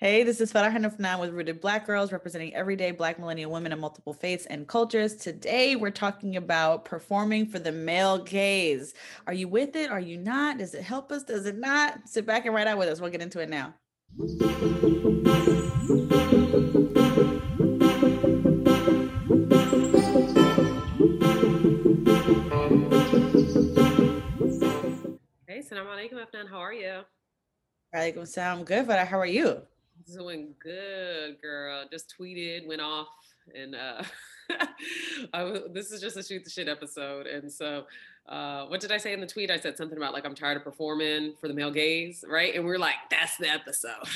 Hey, this is Farah Hanufnan with Rooted Black Girls, representing everyday Black millennial women of multiple faiths and cultures. Today, we're talking about performing for the male gaze. Are you with it? Are you not? Does it help us? Does it not? Sit back and ride out with us. We'll get into it now. Hey, salam alaikum, Afnan. How are you? Alaikum salam. Good, but how are you? Doing good, girl. Just tweeted, went off, and uh, I this is just a shoot the shit episode. And so, uh, what did I say in the tweet? I said something about like I'm tired of performing for the male gaze, right? And we are like, that's the episode.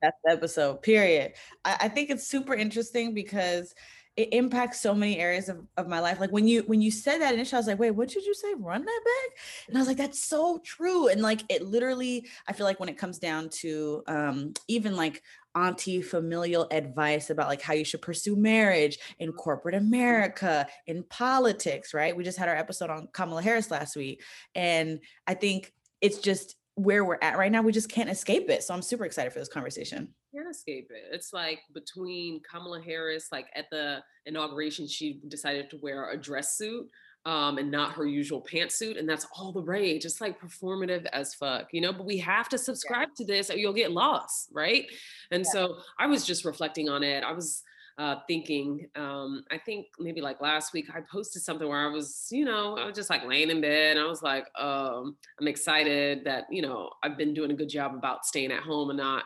That's the episode. Period. I, I think it's super interesting because it impacts so many areas of, of my life. Like when you when you said that initially, I was like, wait, what did you say? Run that back? And I was like, that's so true. And like it literally, I feel like when it comes down to um, even like auntie familial advice about like how you should pursue marriage in corporate America, in politics, right? We just had our episode on Kamala Harris last week. And I think it's just where we're at right now. We just can't escape it. So I'm super excited for this conversation can't escape it. It's like between Kamala Harris, like at the inauguration, she decided to wear a dress suit um, and not her usual pantsuit, and that's all the rage. It's like performative as fuck, you know. But we have to subscribe yeah. to this, or you'll get lost, right? And yeah. so I was just reflecting on it. I was uh, thinking, um, I think maybe like last week, I posted something where I was, you know, I was just like laying in bed. And I was like, um, I'm excited that, you know, I've been doing a good job about staying at home and not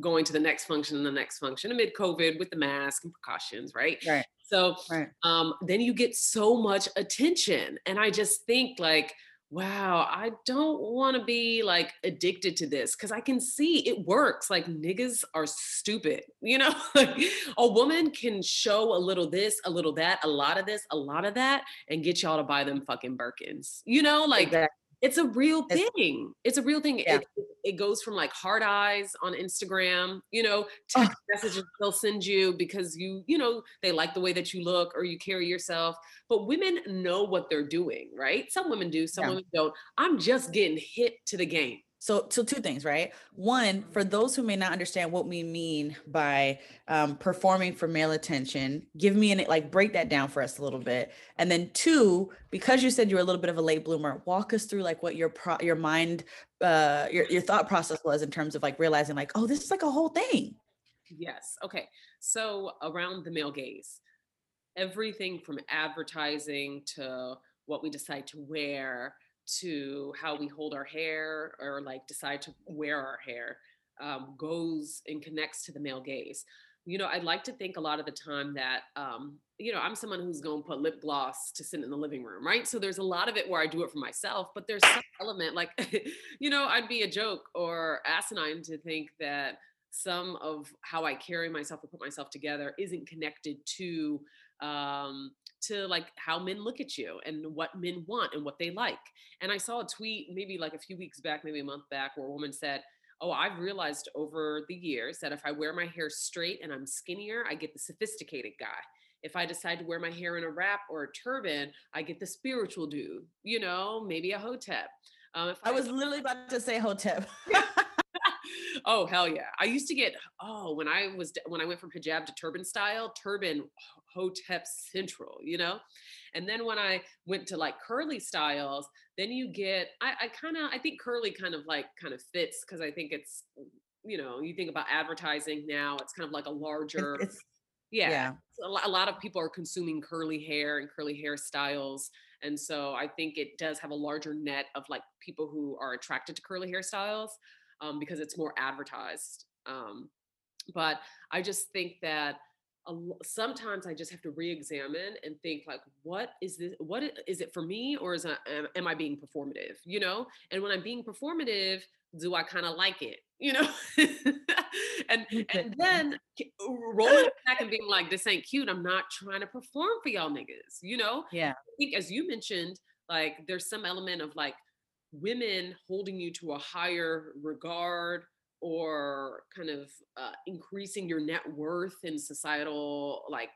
going to the next function and the next function amid COVID with the mask and precautions, right? Right. So right. Um, then you get so much attention. And I just think like, wow, I don't want to be like addicted to this because I can see it works. Like niggas are stupid, you know? like a woman can show a little this, a little that, a lot of this, a lot of that, and get y'all to buy them fucking Birkins. You know, like exactly. It's a real thing. It's a real thing. Yeah. It, it, goes from like hard eyes on Instagram, you know, text oh. messages they'll send you because you, you know, they like the way that you look or you carry yourself. But women know what they're doing, right? Some women do, some yeah. women don't. I'm just getting hit to the game. So, so two things, right? One, for those who may not understand what we mean by um, performing for male attention, give me an like break that down for us a little bit. And then two, because you said you're a little bit of a late bloomer, walk us through like what your pro- your mind, uh, your your thought process was in terms of like realizing like, oh, this is like a whole thing. Yes. Okay. So around the male gaze, everything from advertising to what we decide to wear to how we hold our hair or like decide to wear our hair um, goes and connects to the male gaze. You know, I'd like to think a lot of the time that, um, you know, I'm someone who's going to put lip gloss to sit in the living room, right? So there's a lot of it where I do it for myself, but there's some element like, you know, I'd be a joke or asinine to think that some of how I carry myself or put myself together isn't connected to um, to like how men look at you and what men want and what they like. And I saw a tweet maybe like a few weeks back, maybe a month back, where a woman said, Oh, I've realized over the years that if I wear my hair straight and I'm skinnier, I get the sophisticated guy. If I decide to wear my hair in a wrap or a turban, I get the spiritual dude, you know, maybe a hotep. Um, I, I was literally about to say hotep. oh hell yeah! I used to get oh when I was when I went from hijab to turban style, turban hotep central, you know. And then when I went to like curly styles, then you get I, I kind of I think curly kind of like kind of fits because I think it's you know you think about advertising now it's kind of like a larger it's, yeah, yeah. a lot of people are consuming curly hair and curly hairstyles and so i think it does have a larger net of like people who are attracted to curly hairstyles um, because it's more advertised. Um, but I just think that sometimes I just have to re-examine and think like, what is this? What is it for me, or is it, am, am I being performative? You know, and when I'm being performative, do I kind of like it? You know, and and then rolling back and being like, this ain't cute. I'm not trying to perform for y'all niggas. You know, yeah. I think as you mentioned, like there's some element of like women holding you to a higher regard or kind of uh, increasing your net worth in societal like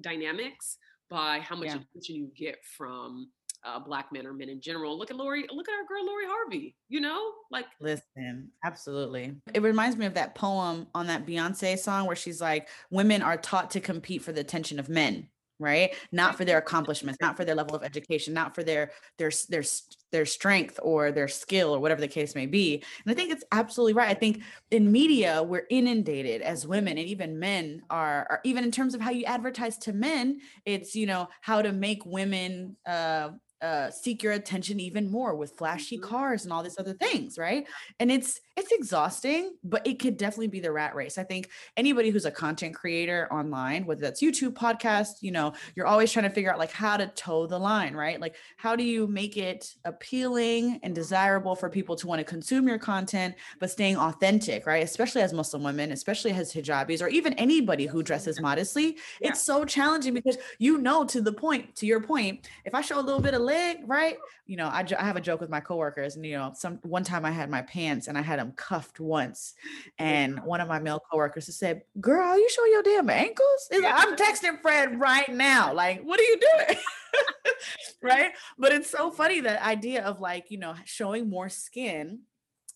dynamics by how much yeah. attention you get from uh, black men or men in general. Look at Lori, look at our girl Lori Harvey, you know, like listen, absolutely. It reminds me of that poem on that Beyonce song where she's like, women are taught to compete for the attention of men right? Not for their accomplishments not for their level of education not for their their their their strength or their skill or whatever the case may be. And i think it's absolutely right. I think in media we're inundated as women and even men are, are even in terms of how you advertise to men it's you know how to make women uh uh, seek your attention even more with flashy mm-hmm. cars and all these other things, right? And it's it's exhausting, but it could definitely be the rat race. I think anybody who's a content creator online, whether that's YouTube, podcast, you know, you're always trying to figure out like how to toe the line, right? Like how do you make it appealing and desirable for people to want to consume your content, but staying authentic, right? Especially as Muslim women, especially as hijabis, or even anybody who dresses modestly. Yeah. It's so challenging because you know to the point, to your point, if I show a little bit of leg, right? You know, I, I have a joke with my coworkers, and you know, some one time I had my pants and I had them cuffed once, and one of my male coworkers said, "Girl, are you show your damn ankles?" Like, I'm texting Fred right now. Like, what are you doing? right? But it's so funny that idea of like you know showing more skin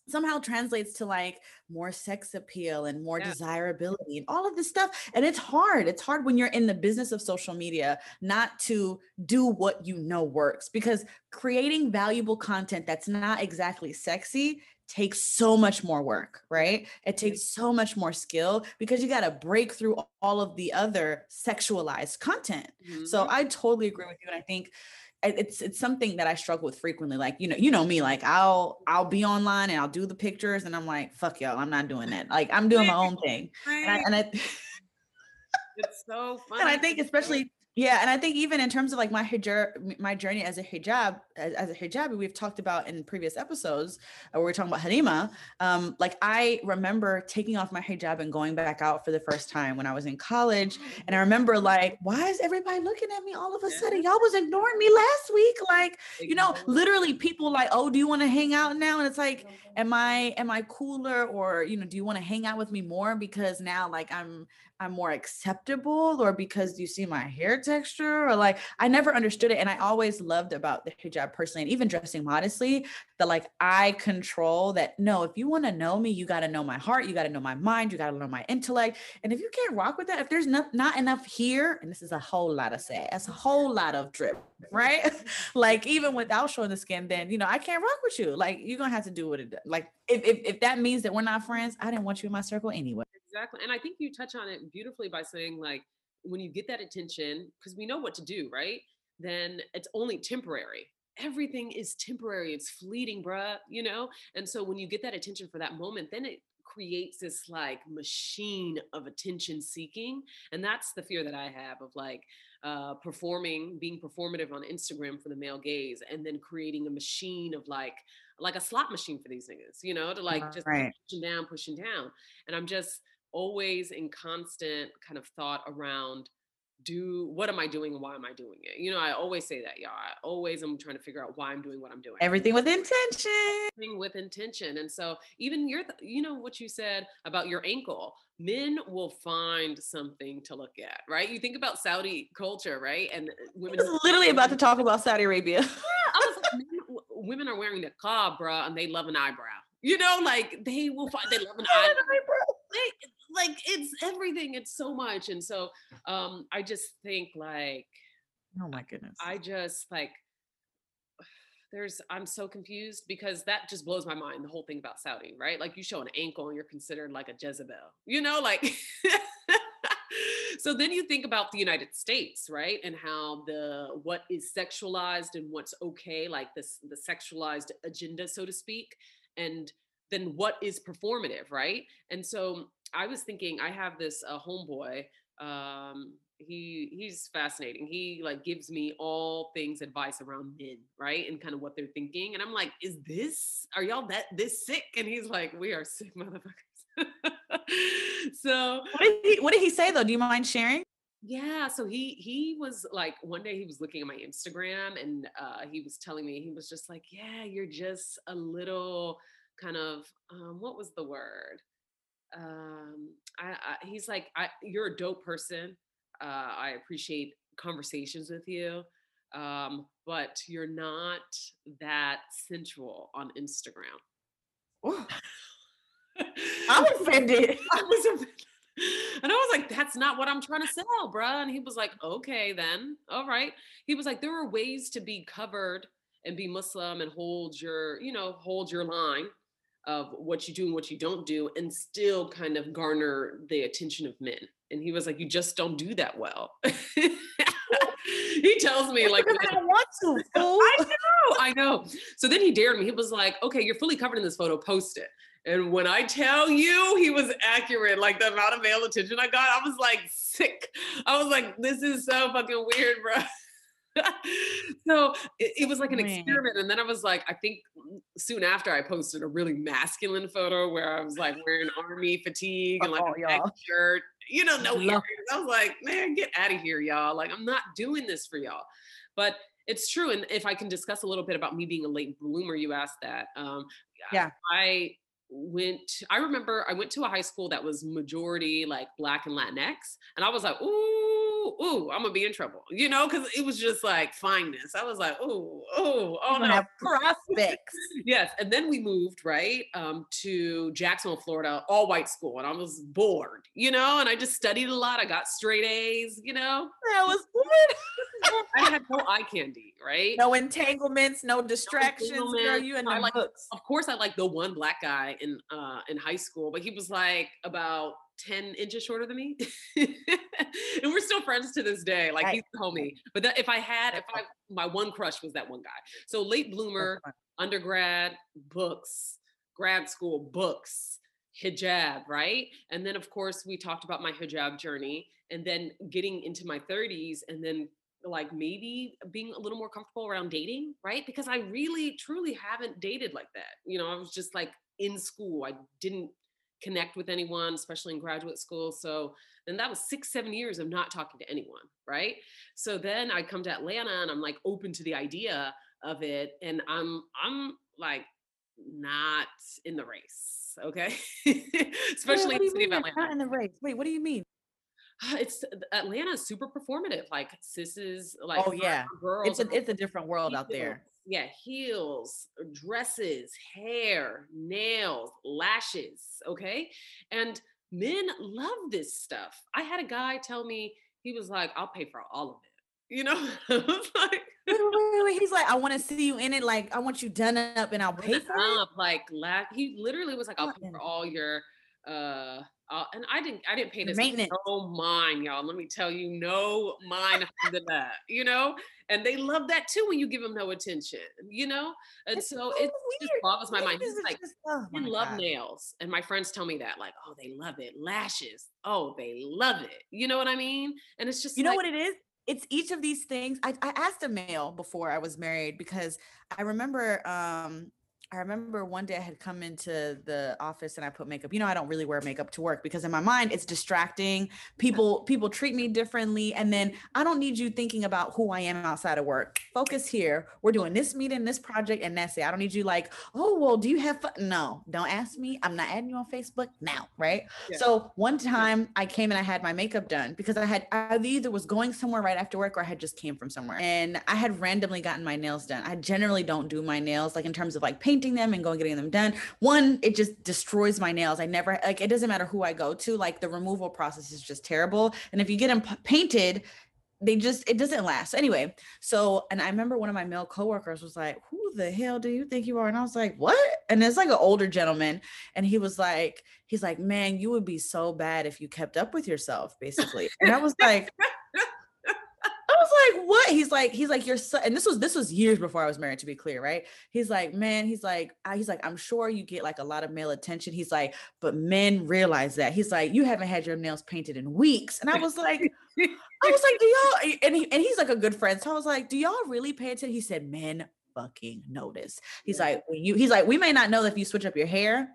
somehow translates to like more sex appeal and more yeah. desirability and all of this stuff and it's hard it's hard when you're in the business of social media not to do what you know works because creating valuable content that's not exactly sexy takes so much more work, right? It takes so much more skill because you got to break through all of the other sexualized content. Mm-hmm. So I totally agree with you. And I think it's it's something that I struggle with frequently. Like, you know, you know me, like I'll I'll be online and I'll do the pictures and I'm like, fuck y'all, I'm not doing that. Like I'm doing my own thing. And I, and I it's so funny. And I think especially yeah, and I think even in terms of like my hijab, my journey as a hijab, as, as a hijabi, we've talked about in previous episodes uh, where we are talking about Halima. Um, like I remember taking off my hijab and going back out for the first time when I was in college, and I remember like, why is everybody looking at me all of a sudden? Y'all was ignoring me last week, like you know, literally people like, oh, do you want to hang out now? And it's like, am I am I cooler or you know, do you want to hang out with me more because now like I'm I'm more acceptable or because you see my hair texture or like I never understood it and I always loved about the hijab personally and even dressing modestly that like I control that no if you want to know me you got to know my heart you got to know my mind you got to know my intellect and if you can't rock with that if there's not not enough here and this is a whole lot of say that's a whole lot of drip right like even without showing the skin then you know I can't rock with you like you're to have to do what it like if, if if that means that we're not friends I didn't want you in my circle anyway exactly. And I think you touch on it beautifully by saying like when you get that attention, because we know what to do, right? Then it's only temporary. Everything is temporary. It's fleeting, bruh, you know? And so when you get that attention for that moment, then it creates this like machine of attention seeking. And that's the fear that I have of like uh, performing, being performative on Instagram for the male gaze, and then creating a machine of like, like a slot machine for these niggas, you know, to like just right. pushing down, pushing down. And I'm just, always in constant kind of thought around do what am I doing and why am I doing it? You know, I always say that, y'all. I always am trying to figure out why I'm doing what I'm doing. Everything with intention. Everything with intention. And so even your you know what you said about your ankle, men will find something to look at, right? You think about Saudi culture, right? And uh, women I was literally about to talk about Saudi Arabia. yeah, I was like, men, women are wearing the car, bro, and they love an eyebrow. You know, like they will find they love an eyebrow. They, like it's everything it's so much and so um i just think like oh my goodness. I just like there's i'm so confused because that just blows my mind the whole thing about saudi right? Like you show an ankle and you're considered like a jezebel you know like so then you think about the united states right? And how the what is sexualized and what's okay like this the sexualized agenda so to speak and then what is performative right? And so I was thinking I have this uh, homeboy. Um, he he's fascinating. He like gives me all things advice around men, right, and kind of what they're thinking. And I'm like, is this? Are y'all that this sick? And he's like, we are sick motherfuckers. so what did, he, what did he say though? Do you mind sharing? Yeah, so he he was like one day he was looking at my Instagram and uh, he was telling me he was just like, yeah, you're just a little kind of um, what was the word? Um, I, I, he's like, I, you're a dope person. Uh, I appreciate conversations with you. um, but you're not that sensual on Instagram. I'm offended. I was offended. And I was like, that's not what I'm trying to sell, bruh. And he was like, okay, then. All right. He was like, there are ways to be covered and be Muslim and hold your, you know, hold your line of what you do and what you don't do and still kind of garner the attention of men. And he was like, you just don't do that well. he tells me like I don't want to. Fool. I know, I know. So then he dared me. He was like, okay, you're fully covered in this photo, post it. And when I tell you he was accurate, like the amount of male attention I got, I was like sick. I was like, this is so fucking weird, bro. so it, it, was like an experiment. And then I was like, I think soon after I posted a really masculine photo where I was like wearing army fatigue and like oh, a shirt, you know, no earrings. I was like, man, get out of here, y'all. Like, I'm not doing this for y'all. But it's true. And if I can discuss a little bit about me being a late bloomer, you asked that. Um, yeah. I went i remember i went to a high school that was majority like black and latinx and i was like ooh ooh i'm gonna be in trouble you know because it was just like fineness i was like ooh ooh oh no prospects yes and then we moved right um, to jacksonville florida all white school and i was bored you know and i just studied a lot i got straight a's you know that was good I had no eye candy, right? No entanglements, no distractions. No girl, you and the like, books. Of course, I like the one black guy in uh in high school, but he was like about 10 inches shorter than me. and we're still friends to this day. Like he's the homie. But that, if I had, if I my one crush was that one guy. So late bloomer, undergrad, books, grad school, books hijab, right? And then, of course, we talked about my hijab journey and then getting into my 30s and then like maybe being a little more comfortable around dating, right? Because I really truly haven't dated like that. You know, I was just like in school. I didn't connect with anyone, especially in graduate school. So then that was six, seven years of not talking to anyone, right? So then I come to Atlanta and I'm like open to the idea of it. And I'm I'm like not in the race. Okay. especially Wait, in the city of Atlanta. Not in the race. Wait, what do you mean? Uh, it's Atlanta is super performative. Like sis is like oh yeah, girls. It's a it's a different world out there. Yeah, heels, dresses, hair, nails, lashes. Okay, and men love this stuff. I had a guy tell me he was like, "I'll pay for all of it." You know, like. Wait, wait, wait, He's like, I want to see you in it. Like, I want you done up, and I'll pay for up. it. Like, he literally was like, "I'll pay for all your uh uh, and I didn't I didn't pay this maintenance. no mind, y'all. Let me tell you, no mind that, you know. And they love that too when you give them no attention, you know. And it's so, so it just boggles my mind. He's like, just, oh love God. nails, and my friends tell me that, like, oh, they love it. Lashes, oh, they love it. You know what I mean? And it's just you like, know what it is. It's each of these things. I, I asked a male before I was married because I remember um I remember one day I had come into the office and I put makeup. You know, I don't really wear makeup to work because in my mind it's distracting. People people treat me differently and then I don't need you thinking about who I am outside of work. Focus here. We're doing this meeting, this project and that's it. I don't need you like, "Oh, well, do you have fun?" No, don't ask me. I'm not adding you on Facebook now, right? Yeah. So, one time I came and I had my makeup done because I had I either was going somewhere right after work or I had just came from somewhere. And I had randomly gotten my nails done. I generally don't do my nails like in terms of like paint painting them and going getting them done. One, it just destroys my nails. I never like it doesn't matter who I go to, like the removal process is just terrible. And if you get them painted, they just it doesn't last anyway so and i remember one of my male coworkers was like who the hell do you think you are and i was like what and it's like an older gentleman and he was like he's like man you would be so bad if you kept up with yourself basically and i was like like, what? He's like, he's like, you're so, and this was this was years before I was married, to be clear, right? He's like, man, he's like, he's like, I'm sure you get like a lot of male attention. He's like, but men realize that. He's like, you haven't had your nails painted in weeks. And I was like, I was like, do y'all and he and he's like a good friend. So I was like, do y'all really pay attention? He said, men fucking notice. He's yeah. like, when you he's like, we may not know if you switch up your hair,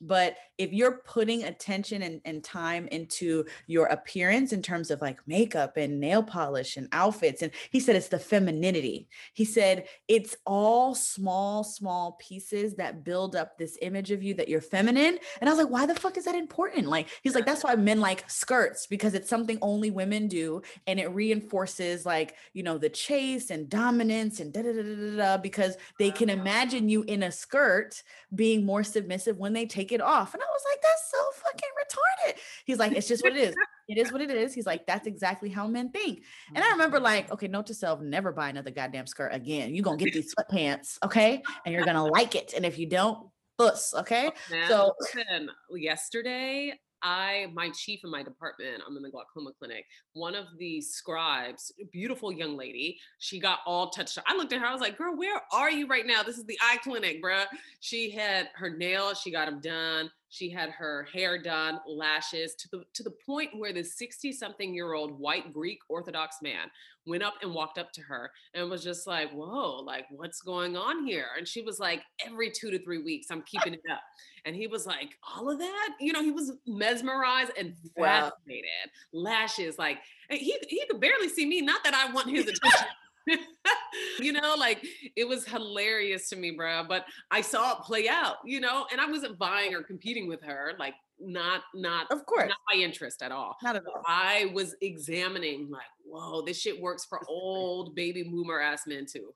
but if you're putting attention and, and time into your appearance in terms of like makeup and nail polish and outfits and he said it's the femininity. He said it's all small small pieces that build up this image of you that you're feminine. And i was like why the fuck is that important? Like he's like that's why men like skirts because it's something only women do and it reinforces like you know the chase and dominance and da da da da da because they can imagine you in a skirt being more submissive when they take it off. And I was like, that's so fucking retarded. He's like, it's just what it is. It is what it is. He's like, that's exactly how men think. And I remember mm. like, okay, note to self, never buy another goddamn skirt again. You're gonna get these sweatpants, okay? And you're gonna like it. And if you don't, puss, okay? So listen, yesterday, I my chief in my department, I'm in the glaucoma clinic. One of the scribes, beautiful young lady, she got all touched up. I looked at her, I was like, girl, where are you right now? This is the eye clinic, bruh. She had her nails, she got them done. She had her hair done, lashes, to the to the point where the 60-something year old white Greek Orthodox man went up and walked up to her and was just like, whoa, like what's going on here? And she was like, every two to three weeks, I'm keeping it up. And he was like, all of that? You know, he was mesmerized and Wow. fascinated. Lashes, like he he could barely see me. Not that I want his attention. you know, like it was hilarious to me, bro. But I saw it play out, you know, and I wasn't buying or competing with her, like not not of course, not my interest at all. not at all. I was examining, like, whoa, this shit works for old baby boomer ass men too.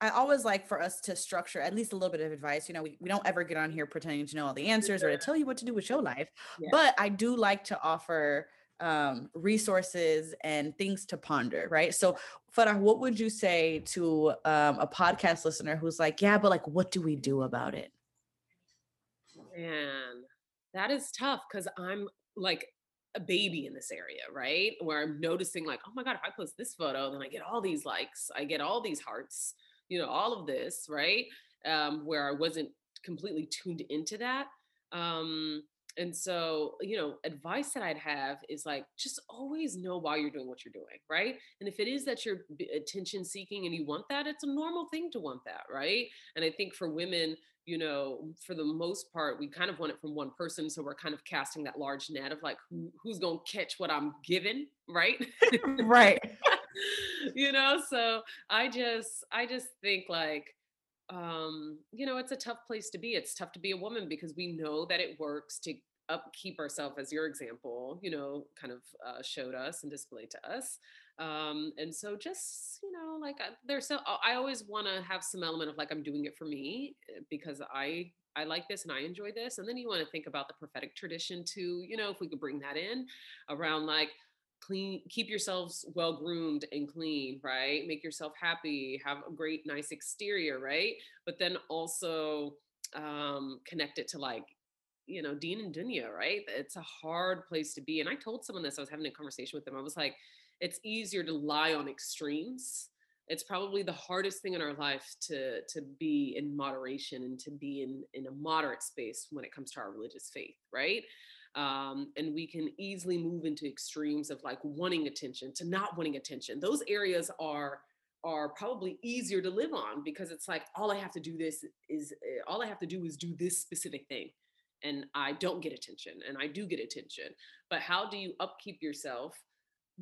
I always like for us to structure at least a little bit of advice. You know, we, we don't ever get on here pretending to know all the answers or to tell you what to do with your life, Yeah. but I do like to offer um resources and things to ponder right so Farah, what would you say to um a podcast listener who's like yeah but like what do we do about it Man, that is tough because I'm like a baby in this area, right? Where I'm noticing, like, oh my God, if I post this photo, then I get all these likes, I get all these hearts, you know, all of this, right? Um, where I wasn't completely tuned into that. Um, and so, you know, advice that I'd have is like, just always know why you're doing what you're doing, right? And if it is that you're attention seeking and you want that, it's a normal thing to want that, right? And I think for women, you know, for the most part, we kind of want it from one person. So we're kind of casting that large net of like, who, who's going to catch what I'm given, right? right you know, so I just, I just think like, um, you know, it's a tough place to be. It's tough to be a woman because we know that it works to upkeep ourselves, as your example, you know, kind of uh, showed us and displayed to us. Um, and so just, you know, like I, there's so I always want to have some element of like I'm doing it for me uh, because I I like this and I enjoy this. And then you want to think about the prophetic tradition too, you know, if we could bring that in around like clean keep yourselves well groomed and clean right? Make yourself happy have a great nice exterior right? But then also um connect it to like you know deen and dunya right? It's a hard place to be and i told someone this i was having a conversation with them i was like it's easier to lie on extremes. It's probably the hardest thing in our life to to be in moderation and to be in in a moderate space when it comes to our religious faith right um, and we can easily move into extremes of like wanting attention to not wanting attention those areas are are probably easier to live on because it's like all i have to do this is eh, all i have to do is do this specific thing and i don't get attention and i do get attention but how do you upkeep yourself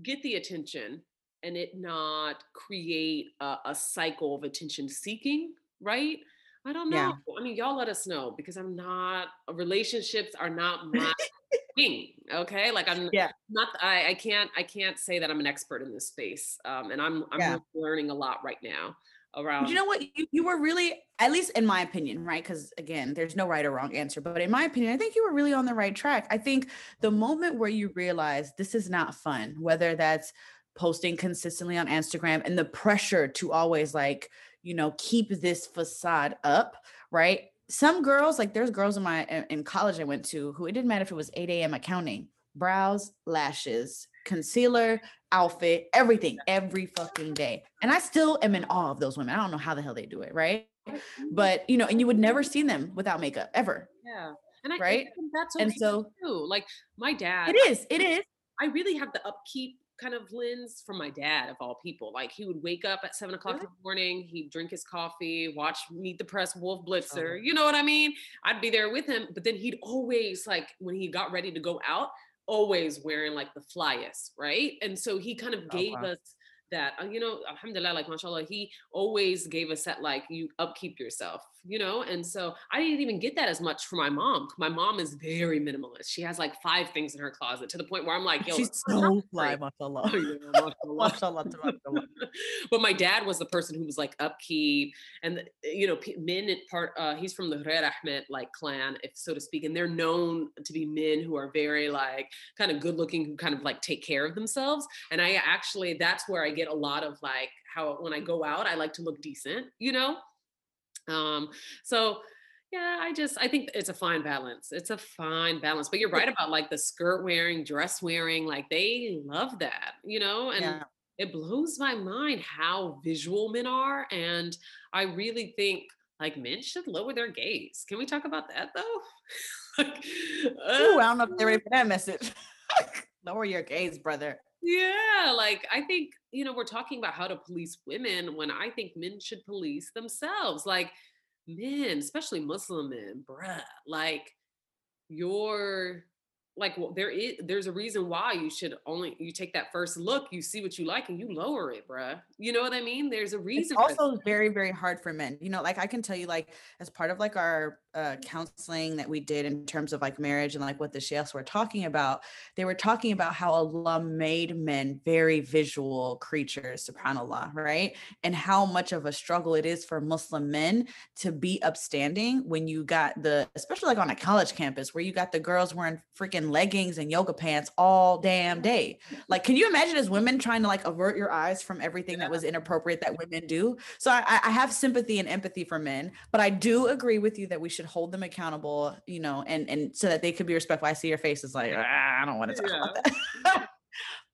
get the attention and it not create a, a cycle of attention seeking right i don't know. Yeah. know i mean y'all let us know because i'm not relationships are not my thing okay like i'm Yeah. not I, I can't i can't say that i'm an expert in this space um and i'm i'm Yeah. learning a lot right now But around you know what? You, you were really, at least in my opinion, right? Because again, there's no right or wrong answer. But in my opinion, I think you were really on the right track. I think the moment where you realize this is not fun, whether that's posting consistently on Instagram and the pressure to always like, you know, keep this facade up, right? Some girls, like there's girls in my in- college I went to who it didn't matter if it was 8 a.m. accounting, brows, lashes, concealer, outfit, everything, every fucking day. And I still am in awe of those women. I don't know how the hell they do it, right? But you know, and you would never see them without makeup ever. yeah and I, right? think that's okay And so too like my dad it is, it is. I really have the upkeep kind of lens from my dad of all people. Like he would wake up at seven o'clock Really? in the morning, he'd drink his coffee, watch Meet the Press Wolf Uh-huh. Blitzer. You know what I mean? I'd be there with him, but then he'd always like when he got ready to go out, always wearing like the flyest, right? And so he kind of Oh, gave wow. us that, uh, you know, alhamdulillah, like mashallah, he always gave us that like you upkeep yourself, you know? And so I didn't even get that as much from my mom. My mom is very minimalist. She has like five things in her closet to the point where I'm like, yo, She's let's put it out so fly, mashallah. Mashallah. mashallah, but my dad was the person who was like upkeep and you know men at part uh he's from the Hurair Ahmed like clan if so to speak and they're known to be men who are very like kind of good looking who kind of like take care of themselves and I actually that's where I get a lot of like how when I go out I like to look decent you know um so yeah, I just I think it's a fine balance. It's a fine balance. But you're right about like the skirt wearing, dress wearing, like they love that, you know? And Yeah. it blows my mind how visual men are. And I really think like men should lower their gaze. Can we talk about that though? like, Ooh, uh, I don't know if they're ready for that message. Lower your gaze, brother. yeah, like I think, you know, we're talking about how to police women when I think men should police themselves. Like men, especially Muslim men, bruh, like you're like well, there is there's a reason why you should only you take that first look, you see what you like and you lower it, bruh. You know what I mean? There's a reason for also very, very hard for men. You know, like I can tell you, like as part of like our uh, counseling that we did in terms of like marriage and like what the sheikhs were talking about, they were talking about how Allah made men very visual creatures, subhanallah, right? And how much of a struggle it is for Muslim men to be upstanding when you got the, especially like on a college campus where you got the girls wearing freaking leggings and yoga pants all damn day. Like, can you imagine as women trying to like avert your eyes from everything that was inappropriate that women do? So I, I have sympathy and empathy for men, but I do agree with you that we should hold them accountable, you know, and and so that they could be respectful. I see your face is like, "Ah, I don't want to talk about that.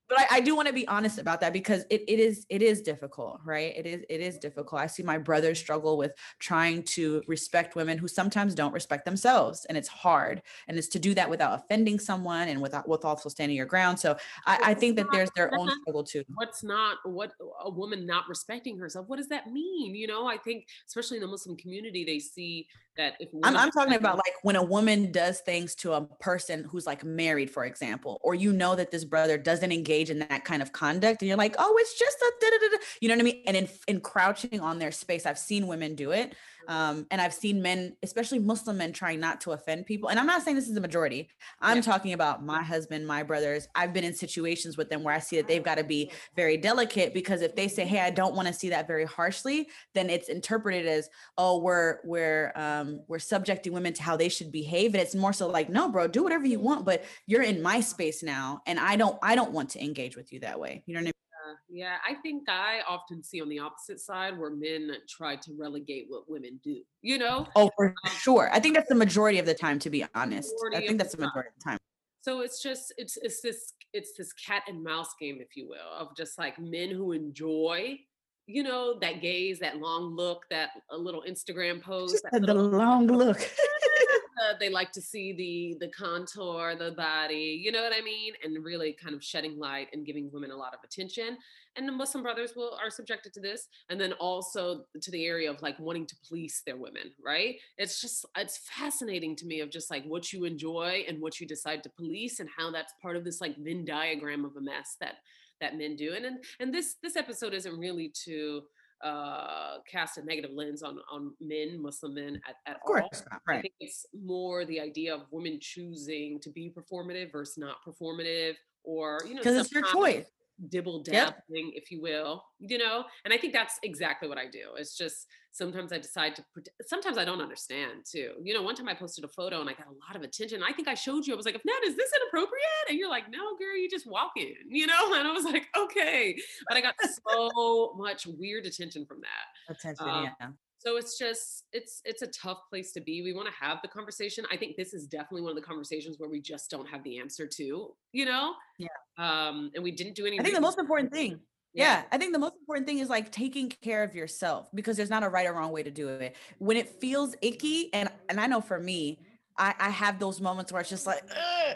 but I, I do want to be honest about that because it, it is it is difficult, right? It is it is difficult. I see my brothers struggle with trying to respect women who sometimes don't respect themselves, and it's hard. And it's to do that without offending someone and without with also standing your ground. So I, I think that there's their own struggle too. what's not what a woman not respecting herself what does that mean you know i think especially in the muslim community they see that if I'm, I'm talking about like when a woman does things to a person who's like married, for example, or you know that this brother doesn't engage in that kind of conduct, and you're like, oh, it's just a da da da. da," You know what I mean? And in, in crouching on their space, I've seen women do it. Um, and I've seen men, especially Muslim men, trying not to offend people. And I'm not saying this is the majority. I'm Yeah. talking about my husband, my brothers. I've been in situations with them where I see that they've got to be very delicate because if they say, "Hey, I don't want to see that very harshly," then it's interpreted as, "Oh, we're we're um, we're subjecting women to how they should behave." And it's more so like, "No, bro, do whatever you want, but you're in my space now, and I don't I don't want to engage with you that way." You know what I mean? Yeah, I think I often see on the opposite side where men try to relegate what women do. You know, Oh, for um, sure. I think that's the majority of the time, to be honest. I think that's the time. majority of the time. so it's just it's it's this it's this cat and mouse game, if you will, of just like men who enjoy, you know, that gaze, that long look, that a little Instagram pose, Just that the long look. uh, they like to see the the contour the body you know what i mean? And really kind of shedding light and giving women a lot of attention. And the muslim brothers will are subjected to this. And then also to the area of like wanting to police their women right? It's just it's fascinating to me of just like what you enjoy and what you decide to police and how that's part of this like venn diagram of a mess that that men do. And and, and this this episode isn't really to uh cast a negative lens on on men muslim men at, at Of all course not. I Right. think it's more the idea of women choosing to be performative versus not performative, or you know, Because it's your choice. Dibble Yep. dabbling, if you will, you know. And I think that's exactly what I do. It's just sometimes I decide to. Sometimes I don't understand too. You know, one time I posted a photo and I got a lot of attention. I think I showed you. I was like, "Nat, is this inappropriate?" And you're like, "No, girl, you just walking," you know. And I was like, "Okay," but I got so much weird attention from that. Attention. Um, yeah. So it's just it's it's a tough place to be. We want to have the conversation. I think this is definitely one of the conversations where we just don't have the answer to, you know? Yeah. Um and we didn't do anything. I think the most important thing Yeah, I think the most important thing is like taking care of yourself because there's not a right or wrong way to do it. When it feels icky, and and I know for me, I, I have those moments where it's just like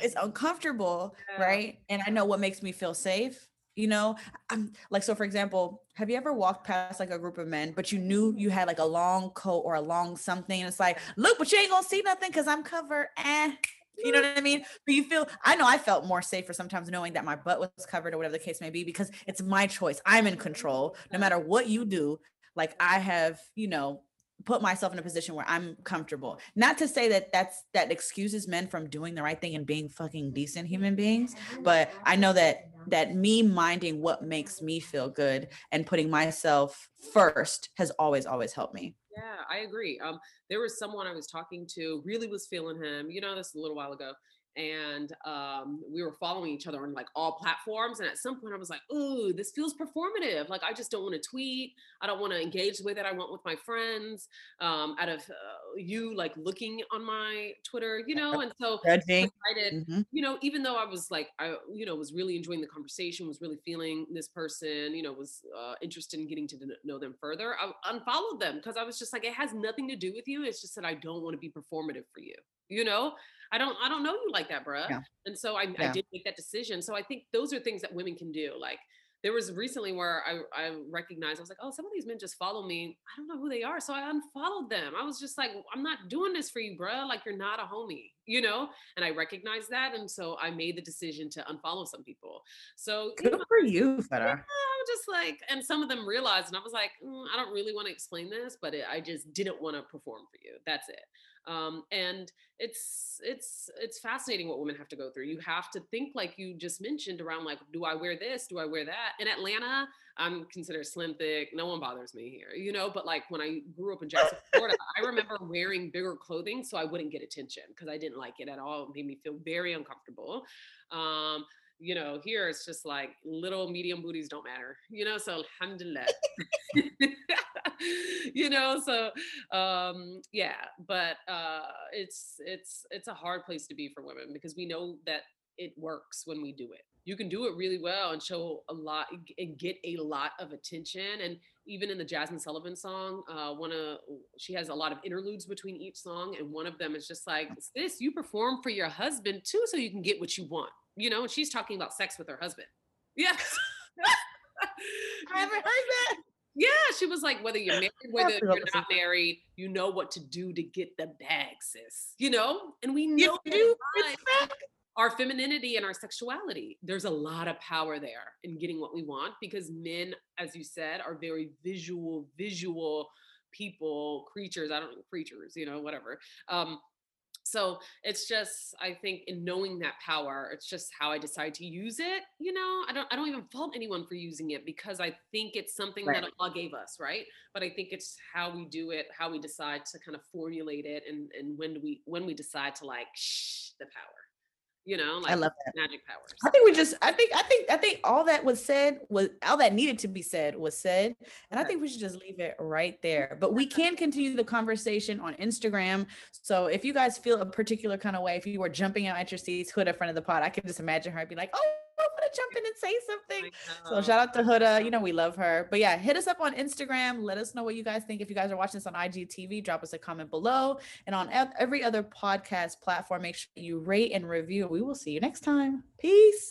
it's uncomfortable, Yeah. right? And I know what makes me feel safe. you know i'm like so for example have you ever walked past like a group of men but you knew you had like a long coat or a long something and it's like look but you ain't gonna see nothing because i'm covered eh you know what I mean? But you feel, I know I felt more safer sometimes knowing that my butt was covered or whatever the case may be because it's my choice. I'm in control. No matter what you do, like I have, you know, put myself in a position where I'm comfortable. Not to say that that's that excuses men from doing the right thing and being fucking decent human beings, but I know that that me minding what makes me feel good and putting myself first has always always helped me. Yeah, I agree. Um, there was someone I was talking to, really was feeling him. You know, this a little while ago, and um, we were following each other on like all platforms. And at some point, I was like, "Ooh, this feels performative. Like I just don't want to tweet. I don't want to engage the way that I want with my friends. Um, out of uh, you like looking on my Twitter, you know." And so Judging. decided, Mhm. you know, even though I was like, I, you know, was really enjoying the conversation, was really feeling this person, you know, was uh, interested in getting to know them further, I unfollowed them because I was just like, it has nothing to do with you. It's just that I don't want to be performative for you, you know. I don't, I don't know you like that, bruh. Yeah. And so I, I did make that decision. So I think those are things that women can do. Like there was recently where I, I recognized, I was like, oh, some of these men just follow me. I don't know who they are. So I unfollowed them. I was just like, I'm not doing this for you, bruh. Like you're not a homie, you know? And I recognized that. And so I made the decision to unfollow some people. So, you Good know, for you, yeah, I was just like, and some of them realized, and I was like, "Mm, I don't really want to explain this, but it, I just didn't want to perform for you. That's it. Um, and it's it's it's fascinating what women have to go through. You have to think like you just mentioned around like, do I wear this? Do I wear that? In Atlanta, I'm considered slim thick. No one bothers me here, you know. But like when I grew up in Jackson, Florida, I remember wearing bigger clothing so I wouldn't get attention because I didn't like it at all. It made me feel very uncomfortable. Um, you know, here it's just like little medium booties don't matter, you know. So alhamdulillah. you know, so um yeah, but uh it's it's it's a hard place to be for women because we know that it works when we do it. You can do it really well and show a lot and get a lot of attention. And even in the Jazmine Sullivan song, uh, one of she has a lot of interludes between each song, and one of them is just like, "This you perform for your husband too, so you can get what you want." You know, and she's talking about sex with her husband. Yes. I haven't heard that. Yeah, she was like, whether you're married, whether have to go you're not married, you know what to do to get the bag, sis. You know, and we know You do. lies. It's fact. our femininity and our sexuality. There's a lot of power there in getting what we want because men, as you said, are very visual, visual people, creatures. I don't know, creatures, you know, whatever. Um, so it's just i think in knowing that power it's just how i decide to use it you know? I don't i don't even fault anyone for using it because i think it's something that Right. allah gave us right? But i think it's how we do it how we decide to kind of formulate it and and when do we when we decide to like shh the power you know like I love that. magic powers I think we just I think I think I think all that was said was all that needed to be said was said. And I think we should just leave it right mm-hmm. there. But we can continue the conversation on Instagram. So if you guys feel a particular kind of way, if you were jumping out at your seats, Huda, in front of the pod, I can just imagine her be like, oh, Oh, I'm gonna jump in and say something. So shout out to Huda. You know, we love her. But yeah, hit us up on Instagram. Let us know what you guys think. If you guys are watching this on IGTV, drop us a comment below. And on every other podcast platform, make sure you rate and review. We will see you next time. Peace.